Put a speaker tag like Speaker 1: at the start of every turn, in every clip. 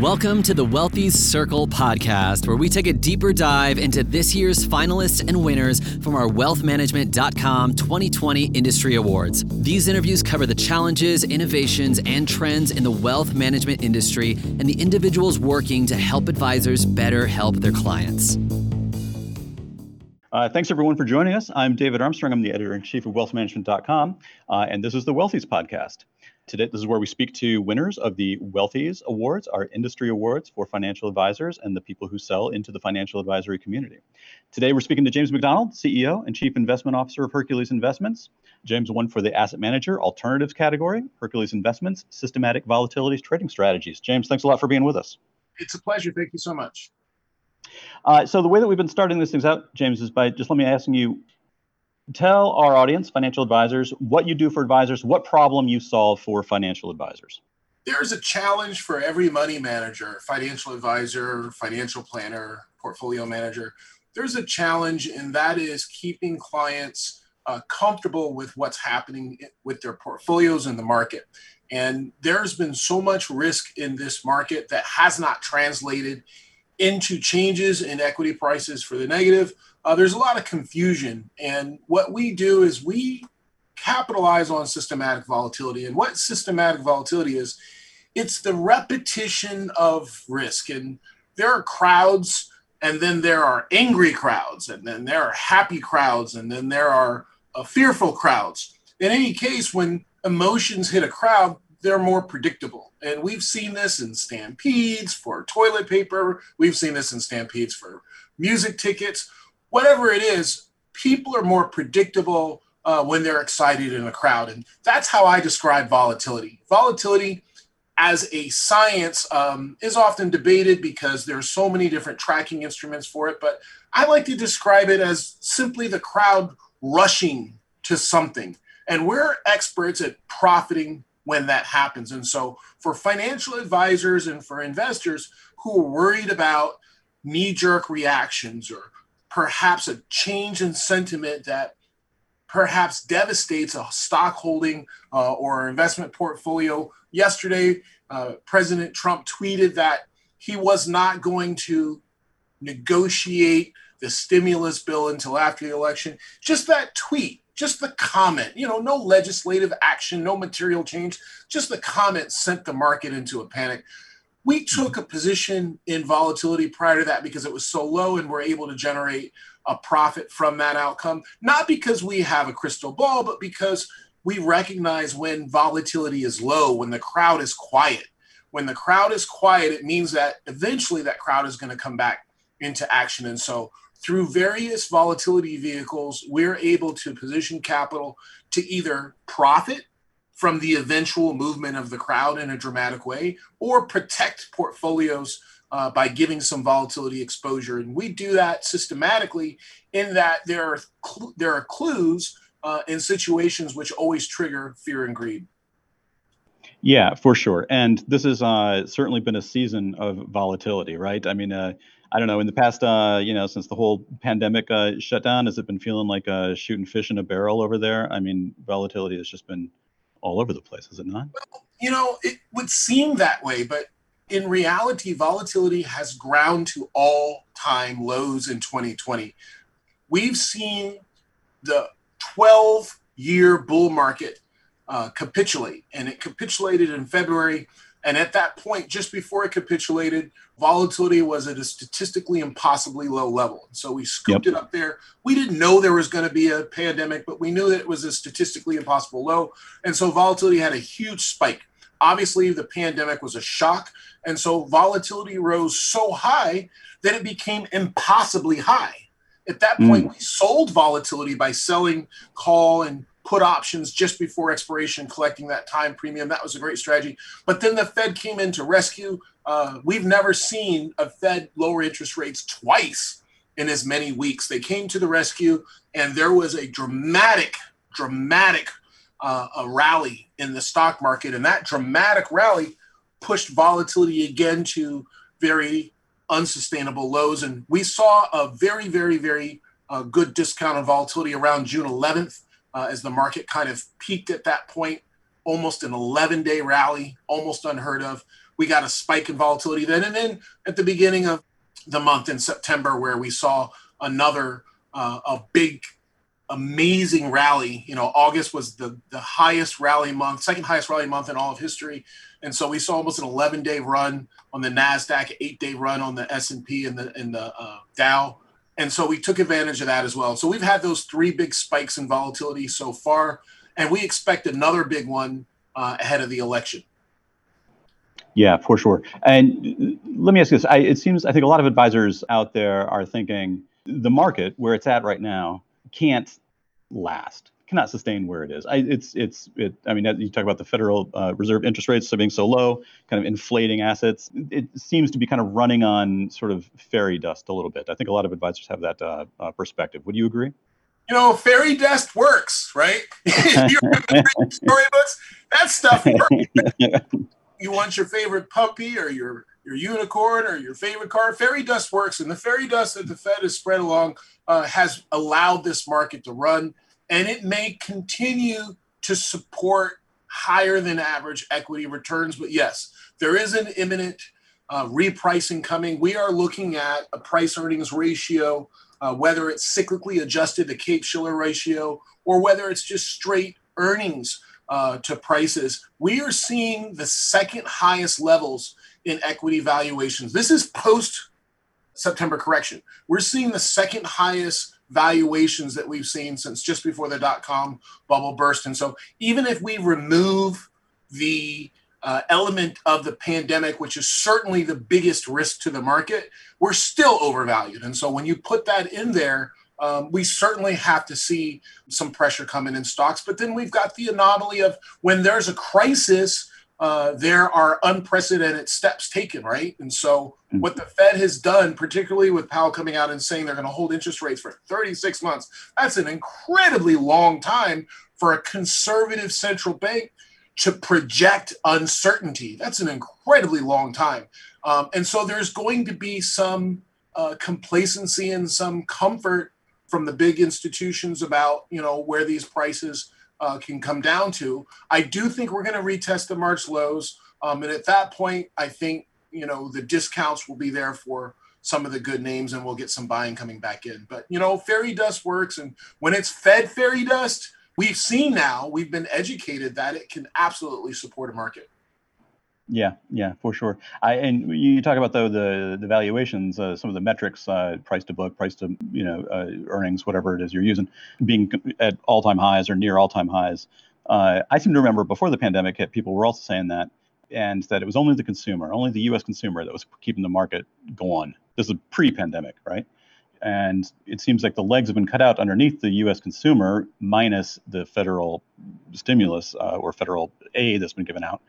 Speaker 1: Welcome to the Wealthies Circle podcast, where we take a deeper dive into this year's finalists and winners from our wealthmanagement.com 2020 industry awards. These interviews cover the challenges, innovations, and trends in the wealth management industry and the individuals working to help advisors better help their clients.
Speaker 2: Uh, thanks everyone for joining us. I'm David Armstrong. I'm the editor in chief of wealthmanagement.com, uh, and this is the Wealthies podcast. Today, this is where we speak to winners of the Wealthies Awards, our industry awards for financial advisors and the people who sell into the financial advisory community. Today, we're speaking to James McDonald, CEO and Chief Investment Officer of Hercules Investments. James won for the Asset Manager Alternatives category, Hercules Investments, Systematic Volatilities Trading Strategies. James, thanks a lot for being with us.
Speaker 3: It's a pleasure. Thank you so much.
Speaker 2: Uh, so the way that we've been starting these things out, James, is by just let me asking you tell our audience, financial advisors, what you do for advisors, what problem you solve for financial advisors.
Speaker 3: There's a challenge for every money manager, financial advisor, financial planner, portfolio manager. There's a challenge, and that is keeping clients uh, comfortable with what's happening with their portfolios in the market. And there's been so much risk in this market that has not translated into changes in equity prices for the negative uh, there's a lot of confusion. And what we do is we capitalize on systematic volatility. And what systematic volatility is, it's the repetition of risk. And there are crowds, and then there are angry crowds, and then there are happy crowds, and then there are uh, fearful crowds. In any case, when emotions hit a crowd, they're more predictable. And we've seen this in stampedes for toilet paper, we've seen this in stampedes for music tickets whatever it is, people are more predictable uh, when they're excited in a crowd. And that's how I describe volatility. Volatility as a science um, is often debated because there are so many different tracking instruments for it. But I like to describe it as simply the crowd rushing to something. And we're experts at profiting when that happens. And so, for financial advisors and for investors who are worried about knee jerk reactions or perhaps a change in sentiment that perhaps devastates a stock holding uh, or investment portfolio. Yesterday, uh, President Trump tweeted that he was not going to negotiate the stimulus bill until after the election. Just that tweet, just the comment, you know, no legislative action, no material change, just the comment sent the market into a panic. We took a position in volatility prior to that because it was so low and we're able to generate a profit from that outcome. Not because we have a crystal ball, but because we recognize when volatility is low, when the crowd is quiet. When the crowd is quiet, it means that eventually that crowd is going to come back into action. And so, through various volatility vehicles, we're able to position capital to either profit from the eventual movement of the crowd in a dramatic way or protect portfolios uh, by giving some volatility exposure. And we do that systematically in that there are, cl- there are clues uh, in situations which always trigger fear and greed.
Speaker 2: Yeah, for sure. And this has uh, certainly been a season of volatility, right? I mean, uh, I don't know. In the past, uh, you know, since the whole pandemic uh, shut down, has it been feeling like uh, shooting fish in a barrel over there? I mean, volatility has just been all over the place, is it not?
Speaker 3: Well, you know, it would seem that way, but in reality, volatility has ground to all time lows in 2020. We've seen the 12 year bull market uh, capitulate, and it capitulated in February. And at that point, just before it capitulated, volatility was at a statistically impossibly low level. So we scooped yep. it up there. We didn't know there was going to be a pandemic, but we knew that it was a statistically impossible low. And so volatility had a huge spike. Obviously, the pandemic was a shock. And so volatility rose so high that it became impossibly high. At that point, mm. we sold volatility by selling call and put options just before expiration, collecting that time premium. That was a great strategy. But then the Fed came in to rescue. Uh, we've never seen a Fed lower interest rates twice in as many weeks. They came to the rescue, and there was a dramatic, dramatic uh, a rally in the stock market. And that dramatic rally pushed volatility again to very unsustainable lows. And we saw a very, very, very uh, good discount on volatility around June 11th uh, as the market kind of peaked at that point, almost an 11 day rally, almost unheard of. we got a spike in volatility then. And then at the beginning of the month in September, where we saw another uh, a big amazing rally. You know, August was the the highest rally month, second highest rally month in all of history, and so we saw almost an 11 day run on the Nasdaq, eight day run on the S and P and the and the uh, Dow, and so we took advantage of that as well. So we've had those three big spikes in volatility so far, and we expect another big one uh, ahead of the election.
Speaker 2: Yeah, for sure. And let me ask you this: I, it seems I think a lot of advisors out there are thinking the market where it's at right now can't last, cannot sustain where it is. I, it's it's it. I mean, you talk about the Federal uh, Reserve interest rates being so low, kind of inflating assets. It seems to be kind of running on sort of fairy dust a little bit. I think a lot of advisors have that uh, uh, perspective. Would you agree?
Speaker 3: You know, fairy dust works, right? storybooks, that stuff works. you want your favorite puppy or your your unicorn or your favorite car. Fairy dust works, and the fairy dust that the Fed has spread along uh, has allowed this market to run, and it may continue to support higher than average equity returns. But yes, there is an imminent uh, repricing coming. We are looking at a price earnings ratio, uh, whether it's cyclically adjusted, the Cape Shiller ratio, or whether it's just straight earnings uh, to prices. We are seeing the second highest levels in equity valuations. This is post September correction. We're seeing the second highest valuations that we've seen since just before the dot com bubble burst. And so, even if we remove the uh, element of the pandemic, which is certainly the biggest risk to the market, we're still overvalued. And so, when you put that in there, um, we certainly have to see some pressure coming in stocks. But then we've got the anomaly of when there's a crisis, uh, there are unprecedented steps taken, right? And so, mm-hmm. what the Fed has done, particularly with Powell coming out and saying they're going to hold interest rates for 36 months, that's an incredibly long time for a conservative central bank to project uncertainty. That's an incredibly long time. Um, and so, there's going to be some uh, complacency and some comfort from the big institutions about you know where these prices uh, can come down to. I do think we're going to retest the March lows, um, and at that point, I think you know the discounts will be there for some of the good names, and we'll get some buying coming back in. But you know, fairy dust works, and when it's fed fairy dust, we've seen now, we've been educated that it can absolutely support a market.
Speaker 2: Yeah, yeah, for sure. I and you talk about though the the valuations, uh, some of the metrics, uh, price to book, price to you know uh, earnings, whatever it is you're using, being at all time highs or near all time highs. Uh, I seem to remember before the pandemic hit, people were also saying that, and that it was only the consumer, only the U.S. consumer that was keeping the market going. This is pre-pandemic, right? And it seems like the legs have been cut out underneath the U.S. consumer, minus the federal stimulus uh, or federal aid that's been given out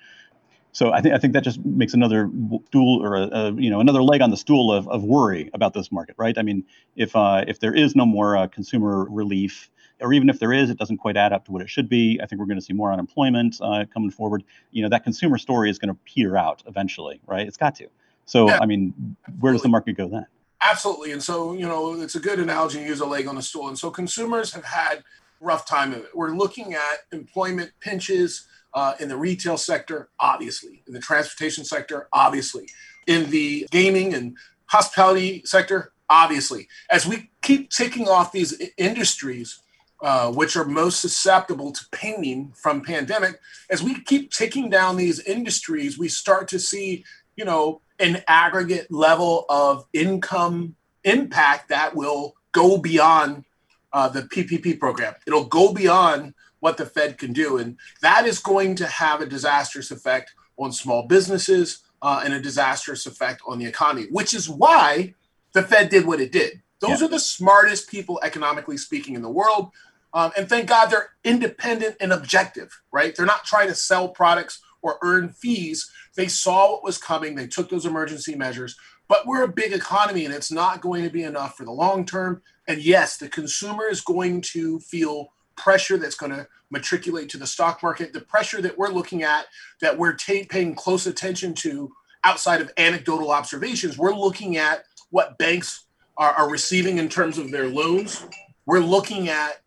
Speaker 2: so I think I think that just makes another stool or a, a, you know another leg on the stool of, of worry about this market, right? I mean, if uh, if there is no more uh, consumer relief, or even if there is, it doesn't quite add up to what it should be. I think we're going to see more unemployment uh, coming forward. You know, that consumer story is going to peter out eventually, right? It's got to. So yeah. I mean, where does the market go then?
Speaker 3: Absolutely, and so you know, it's a good analogy to use a leg on the stool. And so consumers have had rough time of it. We're looking at employment pinches uh, in the retail sector, obviously, in the transportation sector, obviously, in the gaming and hospitality sector, obviously. As we keep taking off these industries, uh, which are most susceptible to painting from pandemic, as we keep taking down these industries, we start to see, you know, an aggregate level of income impact that will go beyond uh, the PPP program. It'll go beyond what the Fed can do. And that is going to have a disastrous effect on small businesses uh, and a disastrous effect on the economy, which is why the Fed did what it did. Those yeah. are the smartest people, economically speaking, in the world. Um, and thank God they're independent and objective, right? They're not trying to sell products or earn fees. They saw what was coming, they took those emergency measures. But we're a big economy and it's not going to be enough for the long term. And yes, the consumer is going to feel pressure that's going to matriculate to the stock market, the pressure that we're looking at, that we're t- paying close attention to outside of anecdotal observations, we're looking at what banks are, are receiving in terms of their loans. We're looking at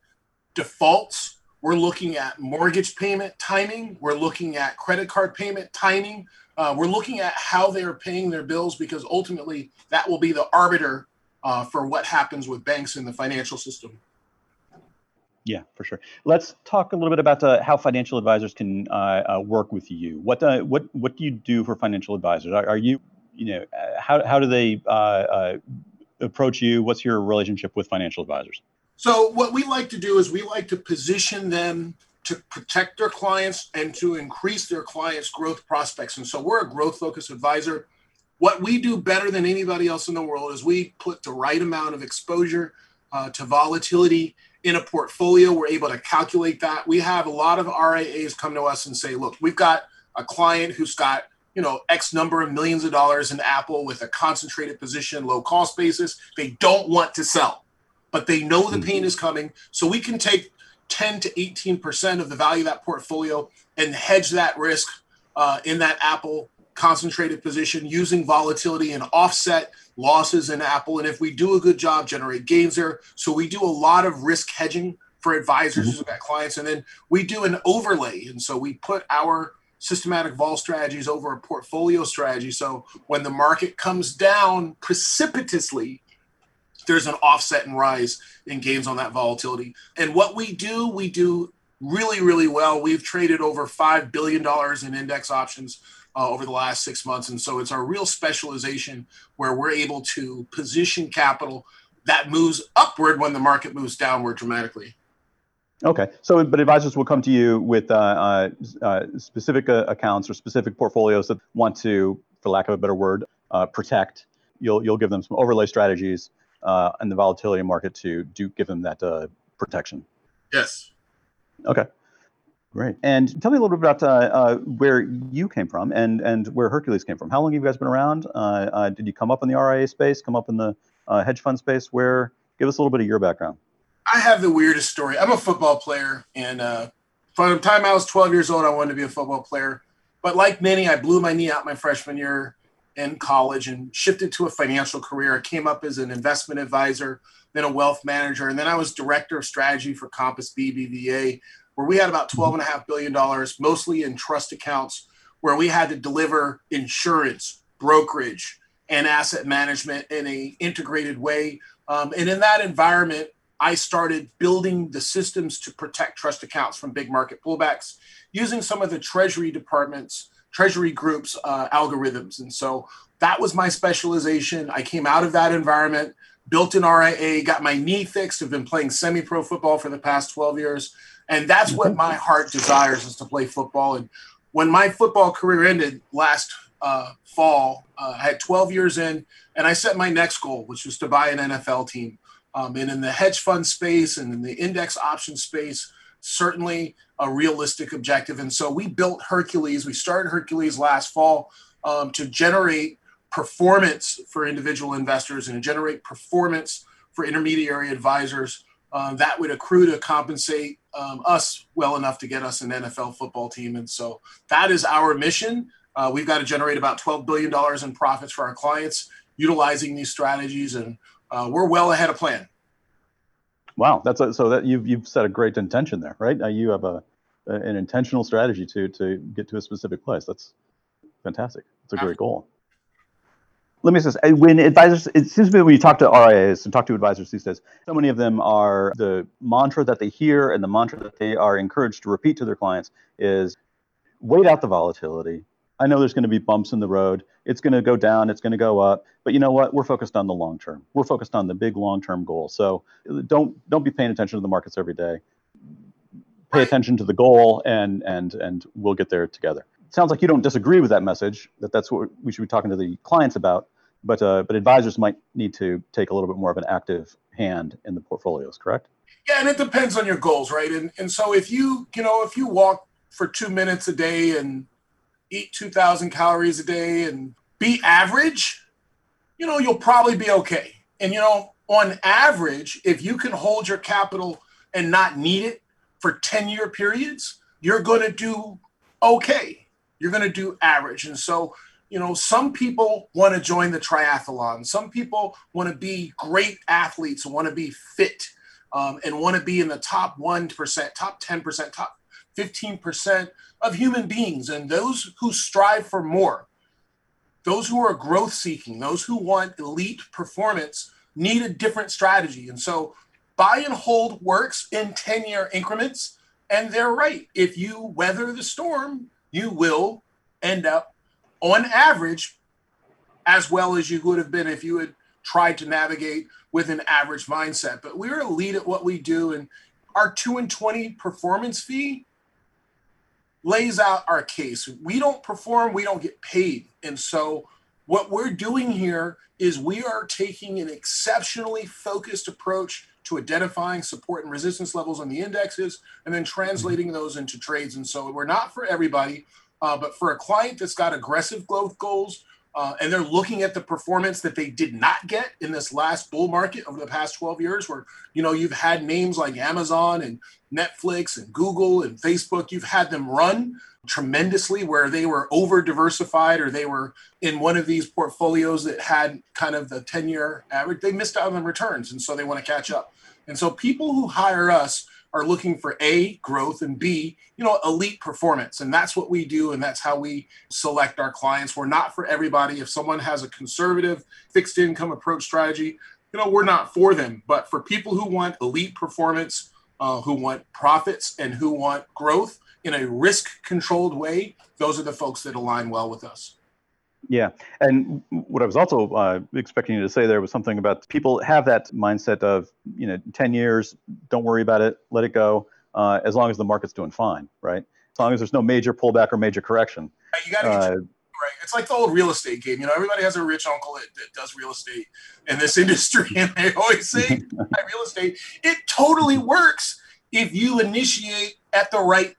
Speaker 3: defaults. We're looking at mortgage payment timing. We're looking at credit card payment timing. Uh, we're looking at how they're paying their bills because ultimately that will be the arbiter uh, for what happens with banks in the financial system.
Speaker 2: Yeah, for sure. Let's talk a little bit about uh, how financial advisors can uh, uh, work with you. What uh, what what do you do for financial advisors? Are, are you you know uh, how how do they uh, approach you? What's your relationship with financial advisors?
Speaker 3: So what we like to do is we like to position them to protect their clients and to increase their clients' growth prospects. And so we're a growth focused advisor. What we do better than anybody else in the world is we put the right amount of exposure to volatility in a portfolio. We're able to calculate that. We have a lot of RIAs come to us and say, look, we've got a client who's got you know X number of millions of dollars in Apple with a concentrated position, low cost basis. They don't want to sell, but they know the pain is coming. So we can take 10 to 18 percent of the value of that portfolio and hedge that risk uh, in that Apple concentrated position using volatility and offset losses in Apple. And if we do a good job, generate gains there. So we do a lot of risk hedging for advisors mm-hmm. who've got clients. And then we do an overlay. And so we put our systematic vol strategies over a portfolio strategy. So when the market comes down precipitously, there's an offset and rise in gains on that volatility. And what we do, we do really, really well. We've traded over $5 billion in index options uh, over the last six months. And so it's our real specialization where we're able to position capital that moves upward when the market moves downward dramatically.
Speaker 2: Okay, so but advisors will come to you with uh, uh, uh specific uh, accounts or specific portfolios that want to, for lack of a better word, uh, protect. You'll you'll give them some overlay strategies in the volatility market to do give them that protection.
Speaker 3: Yes.
Speaker 2: Okay. Great. And tell me a little bit about uh, uh, where you came from and, and where Hercules came from. How long have you guys been around? Uh, uh did you come up in the RIA space, come up in the uh, hedge fund space? Where? Give us a little bit of your background.
Speaker 3: I have the weirdest story. I'm a football player, and uh, from the time I was 12 years old, I wanted to be a football player. But like many, I blew my knee out my freshman year in college and shifted to a financial career. I came up as an investment advisor, then a wealth manager, and then I was director of strategy for Compass BBVA where we had about mm-hmm. $12.5 billion, mostly in trust accounts, where we had to deliver insurance, brokerage, and asset management in a integrated way. Um, and in that environment, I started building the systems to protect trust accounts from big market pullbacks using some of the Treasury departments, Treasury groups uh, algorithms. And so that was my specialization. I came out of that environment, built an RIA, got my knee fixed, have been playing semi pro football for the past 12 years and that's what my heart desires is to play football. And when my football career ended last uh, fall, uh, I had 12 years in, and I set my next goal, which was to buy an NFL team. Um, and in the hedge fund space and in the index option space, certainly a realistic objective. And so we built Hercules. We started Hercules last fall um, to generate performance for individual investors and generate performance for intermediary advisors uh, that would accrue to compensate um, us well enough to get us an NFL football team. And so that is our mission. Uh, we've got to generate about $12 billion in profits for our clients utilizing these strategies, and uh, we're well ahead of plan.
Speaker 2: Wow, that's a, so that you've you've set a great intention there, right? Now you have a, a an intentional strategy to to get to a specific place. That's fantastic. It's a great goal let me say this. Uh, when advisors, it seems to me when you talk to RIAs and talk to advisors these days, so many of them are the mantra that they hear and the mantra that they are encouraged to repeat to their clients is wait out the volatility. I know there's going to be bumps in the road. It's going to go down, it's going to go up, but you know what? We're focused on the long term. We're focused on the big long-term goal. So uh, don't don't be paying attention to the markets every day. Pay attention to the goal and and and we'll get there together sounds like you don't disagree with that message that that's what we should be talking to the clients about but uh, but advisors might need to take a little bit more of an active hand in the portfolios correct?
Speaker 3: Yeah and it depends on your goals right? And and so if you you know if you walk for two minutes a day and eat 2000 calories a day and be average you know you'll probably be okay. And you know on average if you can hold your capital and not need it for 10 year periods you're going to do okay you're going to do average. And so, you know, some people want to join the triathlon. Some people want to be great athletes want to be fit um, and want to be in the top 1%, top 10%, top 15% of human beings. And those who strive for more those who are growth seeking, those who want elite performance, need a different strategy. And so buy and hold works in 10 year increments. And they're right. If you weather the storm, you will end up on average as well as you would have been if you had tried to navigate with an average mindset. But we're elite at what we do. And our 2 and 20 performance fee lays out our case. We don't perform, we don't get paid. And so what we're doing here is we are taking an exceptionally focused approach to identifying support and resistance levels on the indexes and then translating those into trades. And so we're not for everybody, uh, but for a client that's got aggressive growth goals, uh, and they're looking at the performance that they did not get in this last bull market over the past 12 years where you know you've had names like amazon and netflix and google and facebook you've had them run tremendously where they were over diversified or they were in one of these portfolios that had kind of the 10 year average they missed out on returns and so they want to catch up and so people who hire us are looking for a growth and b you know elite performance. And that's what we do and that's how we select our clients. We're not for everybody. If someone has a conservative fixed income approach strategy you know we're not for them. But for people who want elite performance uh, who want profits and who want growth in a risk controlled way those are the folks that align well with us
Speaker 2: yeah, and what I was also uh, expecting you to say there was something about people have that mindset of you know ten years, don't worry about it, let it go, uh, as long as the market's doing fine, right? As long as there's no major pullback or major correction.
Speaker 3: You got to uh, right. It's like the old real estate game. You know, everybody has a rich uncle that, that does real estate in this industry, and they always say real estate. It totally works if you initiate at the right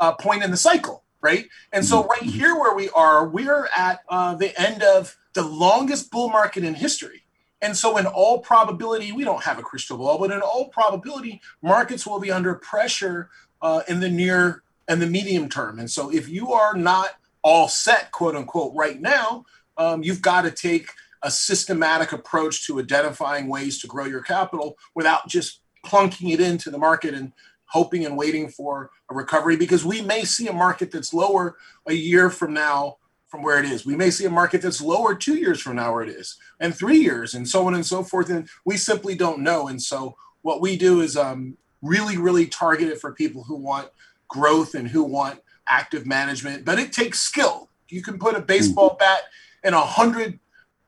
Speaker 3: uh, point in the cycle right? And so mm-hmm. right here where we are, we're at uh, the end of the longest bull market in history. And so, in all probability, we don't have a crystal ball, but in all probability, markets will be under pressure uh, in the near and the medium term. And so, if you are not all set, quote unquote, right now, um, you've got to take a systematic approach to identifying ways to grow your capital without just plunking it into the market and hoping and waiting for a recovery because we may see a market that's lower a year from now from where it is. We may see a market that's lower two years from now where it is, and three years, and so on and so forth. And we simply don't know. And so what we do is um, really, really target it for people who want growth and who want active management. But it takes skill. You can put a baseball mm-hmm. bat in a hundred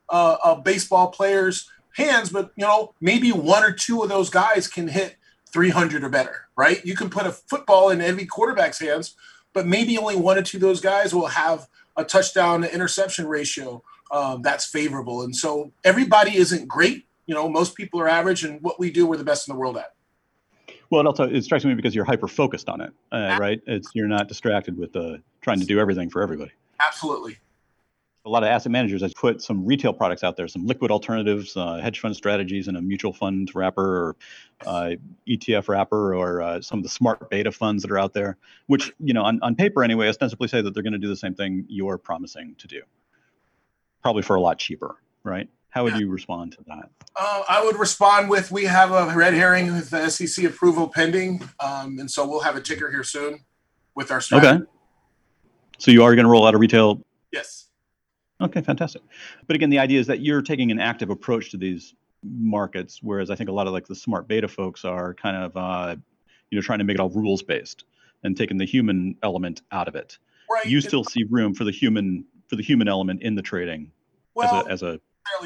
Speaker 3: uh, uh, baseball players' hands, but you know maybe one or two of those guys can hit 300 or better, right? You can put a football in every quarterback's hands, but maybe only one or two of those guys will have a touchdown to interception ratio um, that's favorable. And so everybody isn't great. You know, most people are average, and what we do, we're the best in the world at.
Speaker 2: Well, it also it strikes me because you're hyper focused on it, uh, right? It's you're not distracted with uh, trying to do everything for everybody.
Speaker 3: Absolutely
Speaker 2: a lot of asset managers have put some retail products out there, some liquid alternatives, uh, hedge fund strategies, and a mutual fund wrapper or uh, ETF wrapper, or uh, some of the smart beta funds that are out there, which you know on, on paper anyway ostensibly say that they're going to do the same thing you're promising to do, probably for a lot cheaper, right? How would you respond to that?
Speaker 3: Uh, I would respond with we have a red herring with the SEC approval pending, um, and so we'll have a ticker here soon with our strategy.
Speaker 2: Okay. So you are going to roll out a retail?
Speaker 3: Yes.
Speaker 2: Okay, fantastic. But again, the idea is that you're taking an active approach to these markets, whereas I think a lot of like the smart beta folks are kind of uh, you know trying to make it all rules based and taking the human element out of it. Right. You still see room for the human for the human element in the trading
Speaker 3: well,
Speaker 2: as a, as
Speaker 3: a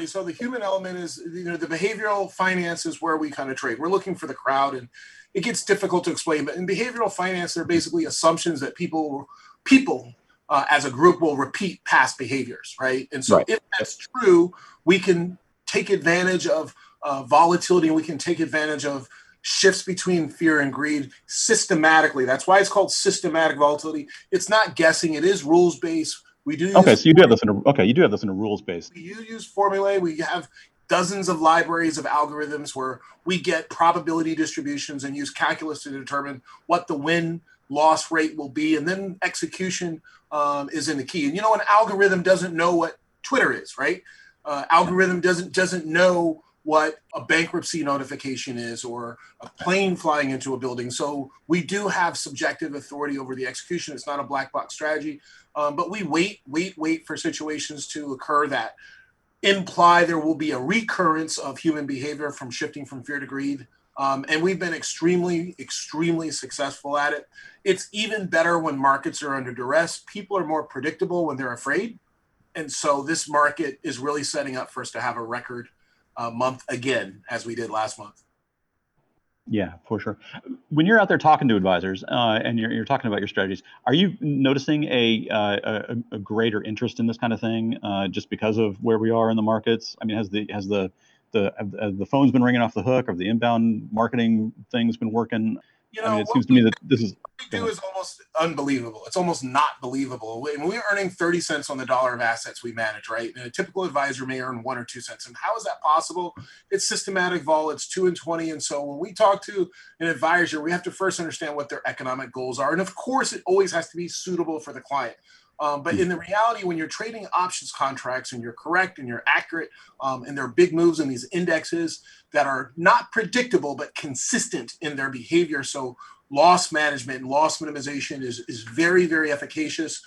Speaker 3: so the human element is you know the behavioral finance is where we kind of trade. We're looking for the crowd and it gets difficult to explain, but in behavioral finance, they're basically assumptions that people people uh, as a group will repeat past behaviors, right? And so right. if that's true, we can take advantage of uh, volatility and we can take advantage of shifts between fear and greed systematically. That's why it's called systematic volatility. It's not guessing; it is rules based. We do.
Speaker 2: Okay, so you do have this in a, okay. You do have this in a rules based.
Speaker 3: We use formulae. We have dozens of libraries of algorithms where we get probability distributions and use calculus to determine what the win loss rate will be, and then execution um, is in the key. And you know, an algorithm doesn't know what Twitter is, right? Uh, algorithm doesn't doesn't know what a bankruptcy notification is or a plane flying into a building. So we do have subjective authority over the execution. It's not a black box strategy, um, but we wait, wait, wait for situations to occur that imply there will be a recurrence of human behavior from shifting from fear to greed. Um, and we've been extremely, extremely successful at it. It's even better when markets are under duress. People are more predictable when they're afraid. And so this market is really setting up for us to have a record uh, month again, as we did last month.
Speaker 2: Yeah, for sure. When you're out there talking to advisors uh, and you're, you're talking about your strategies, are you noticing a, uh, a, a greater interest in this kind of thing uh, just because of where we are in the markets? I mean, has the has the the have the phone's been ringing off the hook? Have the inbound marketing thing's been working? You know, I mean, it seems to me that this is
Speaker 3: what we do is almost unbelievable. It's almost not believable. When we're earning 30 cents on the dollar of assets we manage, right? And a typical advisor may earn one or two cents. And how is that possible? It's systematic vol, it's two and 20. And so when we talk to an advisor, we have to first understand what their economic goals are. And of course, it always has to be suitable for the client. Um, but in the reality, when you're trading options contracts and you're correct and you're accurate, um, and there are big moves in these indexes that are not predictable but consistent in their behavior. So loss management and loss minimization is, is very, very efficacious.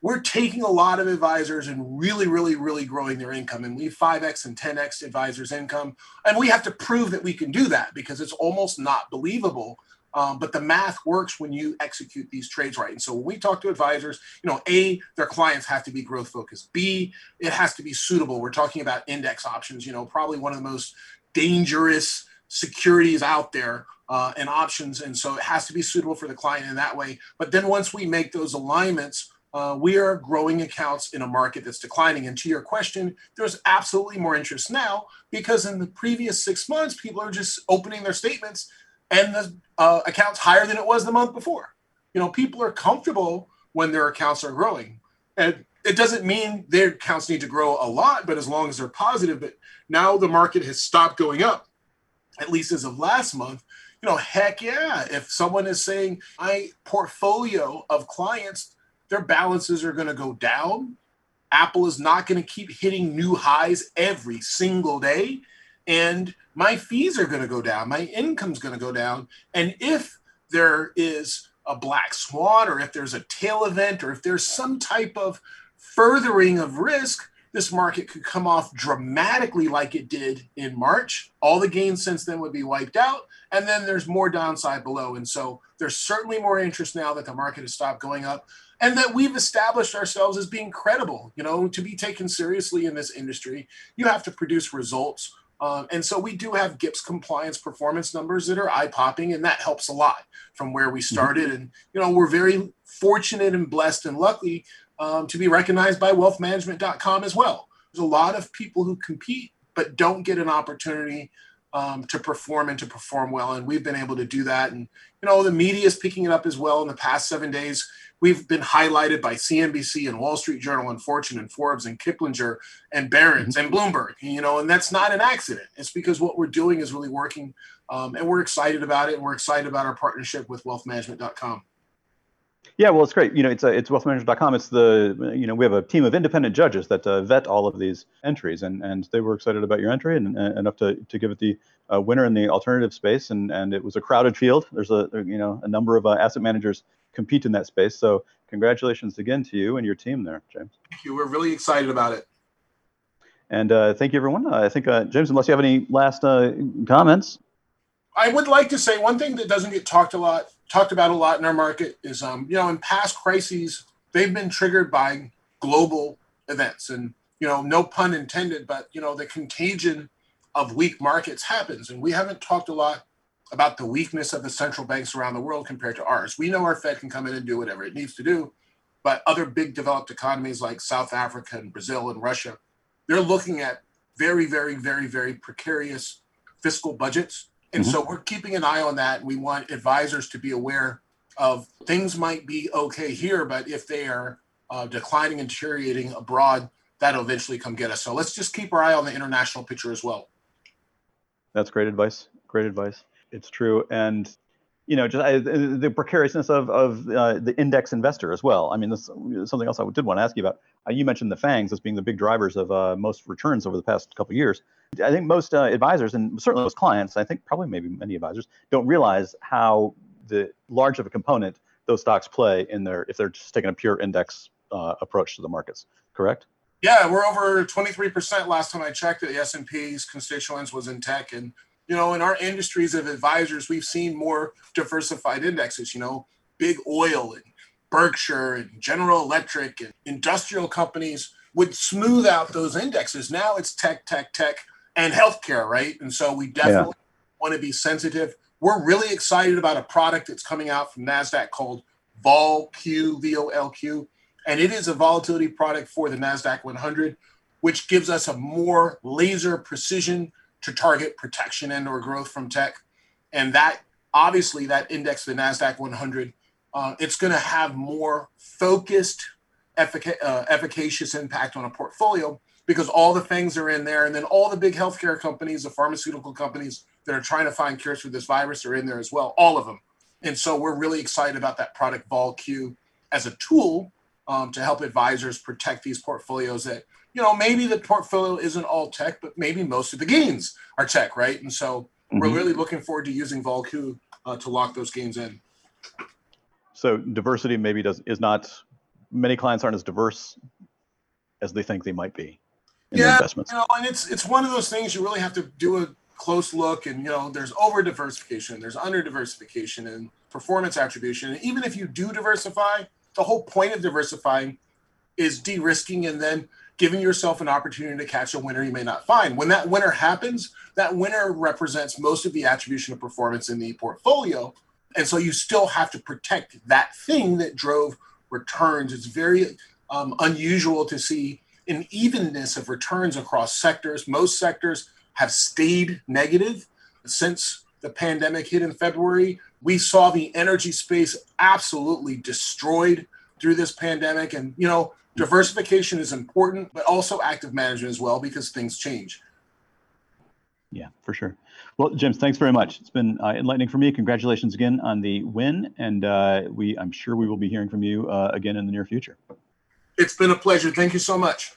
Speaker 3: We're taking a lot of advisors and really, really, really growing their income. And we 5x and 10x advisors' income. And we have to prove that we can do that because it's almost not believable um, but the math works when you execute these trades right. And so when we talk to advisors, you know, A, their clients have to be growth focused. B, it has to be suitable. We're talking about index options, you know, probably one of the most dangerous securities out there uh, and options. And so it has to be suitable for the client in that way. But then once we make those alignments, uh, we are growing accounts in a market that's declining. And to your question, there's absolutely more interest now because in the previous six months, people are just opening their statements and the uh, accounts higher than it was the month before. You know, people are comfortable when their accounts are growing. And it doesn't mean their accounts need to grow a lot, but as long as they're positive. But now the market has stopped going up, at least as of last month. You know, heck yeah. If someone is saying my portfolio of clients, their balances are going to go down, Apple is not going to keep hitting new highs every single day and my fees are going to go down, my income's going to go down. And if there is a black swan, or if there's a tail event, or if there's some type of furthering of risk, this market could come off dramatically like it did in March. All the gains since then would be wiped out. And then there's more downside below. And so there's certainly more interest now that the market has stopped going up and that we've established ourselves as being credible. You know, to be taken seriously in this industry, you have to produce results um, and so we do have GIPS compliance performance numbers that are eye popping, and that helps a lot from where we mm-hmm. started. And, you know, we're very fortunate and blessed and lucky um, to be recognized by wealthmanagement.com as well. There's a lot of people who compete but don't get an opportunity um, to perform and to perform well. And we've been able to do that. And, you know, the media is picking it up as well in the past seven days we've been highlighted by CNBC and Wall Street Journal and Fortune and Forbes and Kiplinger and Barron's mm-hmm. and Bloomberg. You know, and that's not an accident. It's because what we're doing is really working, um, and we're excited about it. And we're excited about our partnership with WealthManagement.com.
Speaker 2: Yeah, well, it's great. You know, it's uh, it's wealthmanagement.com. It's the you know we have a team of independent judges that uh, vet all of these entries, and and they were excited about your entry and, and enough to to give it the uh, winner in the alternative space, and and it was a crowded field. There's a you know a number of uh, asset managers compete in that space. So congratulations again to you and your team there, James.
Speaker 3: Thank you. We're really excited about it.
Speaker 2: And uh, thank you, everyone. Uh, I think, uh, James, unless you have any last uh, comments.
Speaker 3: I would like to say one thing that doesn't get talked a lot, talked about a lot in our market is, um, you know, in past crises, they've been triggered by global events, and you know, no pun intended, but you know, the contagion of weak markets happens, and we haven't talked a lot about the weakness of the central banks around the world compared to ours. We know our Fed can come in and do whatever it needs to do, but other big developed economies like South Africa and Brazil and Russia, they're looking at very, very, very, very precarious fiscal budgets. And mm-hmm. so we're keeping an eye on that. We want advisors to be aware of things might be okay here, but if they are uh, declining and deteriorating abroad, that'll eventually come get us. So let's just keep our eye on the international picture as well.
Speaker 2: That's great advice. Great advice it's true. And you know, just I, the precariousness of of uh, the index investor as well. I mean, this something else I did want to ask you about. Uh, you mentioned the FANGs as being the big drivers of uh, most returns over the past couple years. I think most uh, advisors and certainly most clients, I think probably maybe many advisors, don't realize how the large of a component those stocks play in their if they're just taking a pure index uh, approach to the markets. Correct?
Speaker 3: Yeah, we're over 23% last time I checked. The S&P's constituents was in tech, and you know, in our industries of advisors, we've seen more diversified indexes. You know, big oil and Berkshire and General Electric and industrial companies would smooth out those indexes. Now it's tech, tech, tech, and healthcare, right? And so we definitely yeah. want to be sensitive. We're really excited about a product that's coming out from NASDAQ called VolQ, V O L Q. And it is a volatility product for the NASDAQ 100, which gives us a more laser precision to target protection and or growth from tech. And that obviously that index, the NASDAQ 100, uh, it's going to have more focused, effic- uh, efficacious impact on a portfolio because all the things are in there. And then all the big healthcare companies, the pharmaceutical companies that are trying to find cures for this virus are in there as well, all of them. And so we're really excited about that product VolQ as a tool um, to help advisors protect these portfolios that, you know, maybe the portfolio isn't all tech, but maybe most of the gains are tech, right? And so mm-hmm. we're really looking forward to using VolQ uh, to lock those gains in.
Speaker 2: So diversity maybe does is not many clients aren't as diverse as they think they might be
Speaker 3: in yeah, investments. You know, and it's it's one of those things you really have to do a close look and you know there's over diversification, there's under diversification and performance attribution. And even if you do diversify, the whole point of diversifying is de-risking and then giving yourself an opportunity to catch a winner you may not find. When that winner happens, that winner represents most of the attribution of performance in the portfolio. And so you still have to protect that thing that drove returns. It's very um, unusual to see an evenness of returns across sectors. Most sectors have stayed negative since the pandemic hit in February. We saw the energy space absolutely destroyed through this pandemic. And, you know, diversification is important, but also active management as well because things change.
Speaker 2: Yeah, for sure. Well, James, thanks very much. It's been uh, enlightening for me. Congratulations again on the win, and uh, we I'm sure we will be hearing from you uh, again in the near future.
Speaker 3: It's been a pleasure. Thank you so much.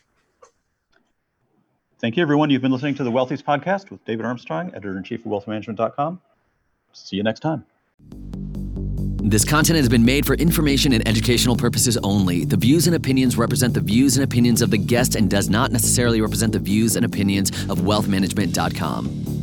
Speaker 2: Thank you, everyone. You've been listening to the Wealthies podcast with David Armstrong, editor in chief of wealthmanagement.com. See you next time.
Speaker 1: This content has been made for information and educational purposes only. The views and opinions represent the views and opinions of the guest and does not necessarily represent the views and opinions of wealthmanagement.com.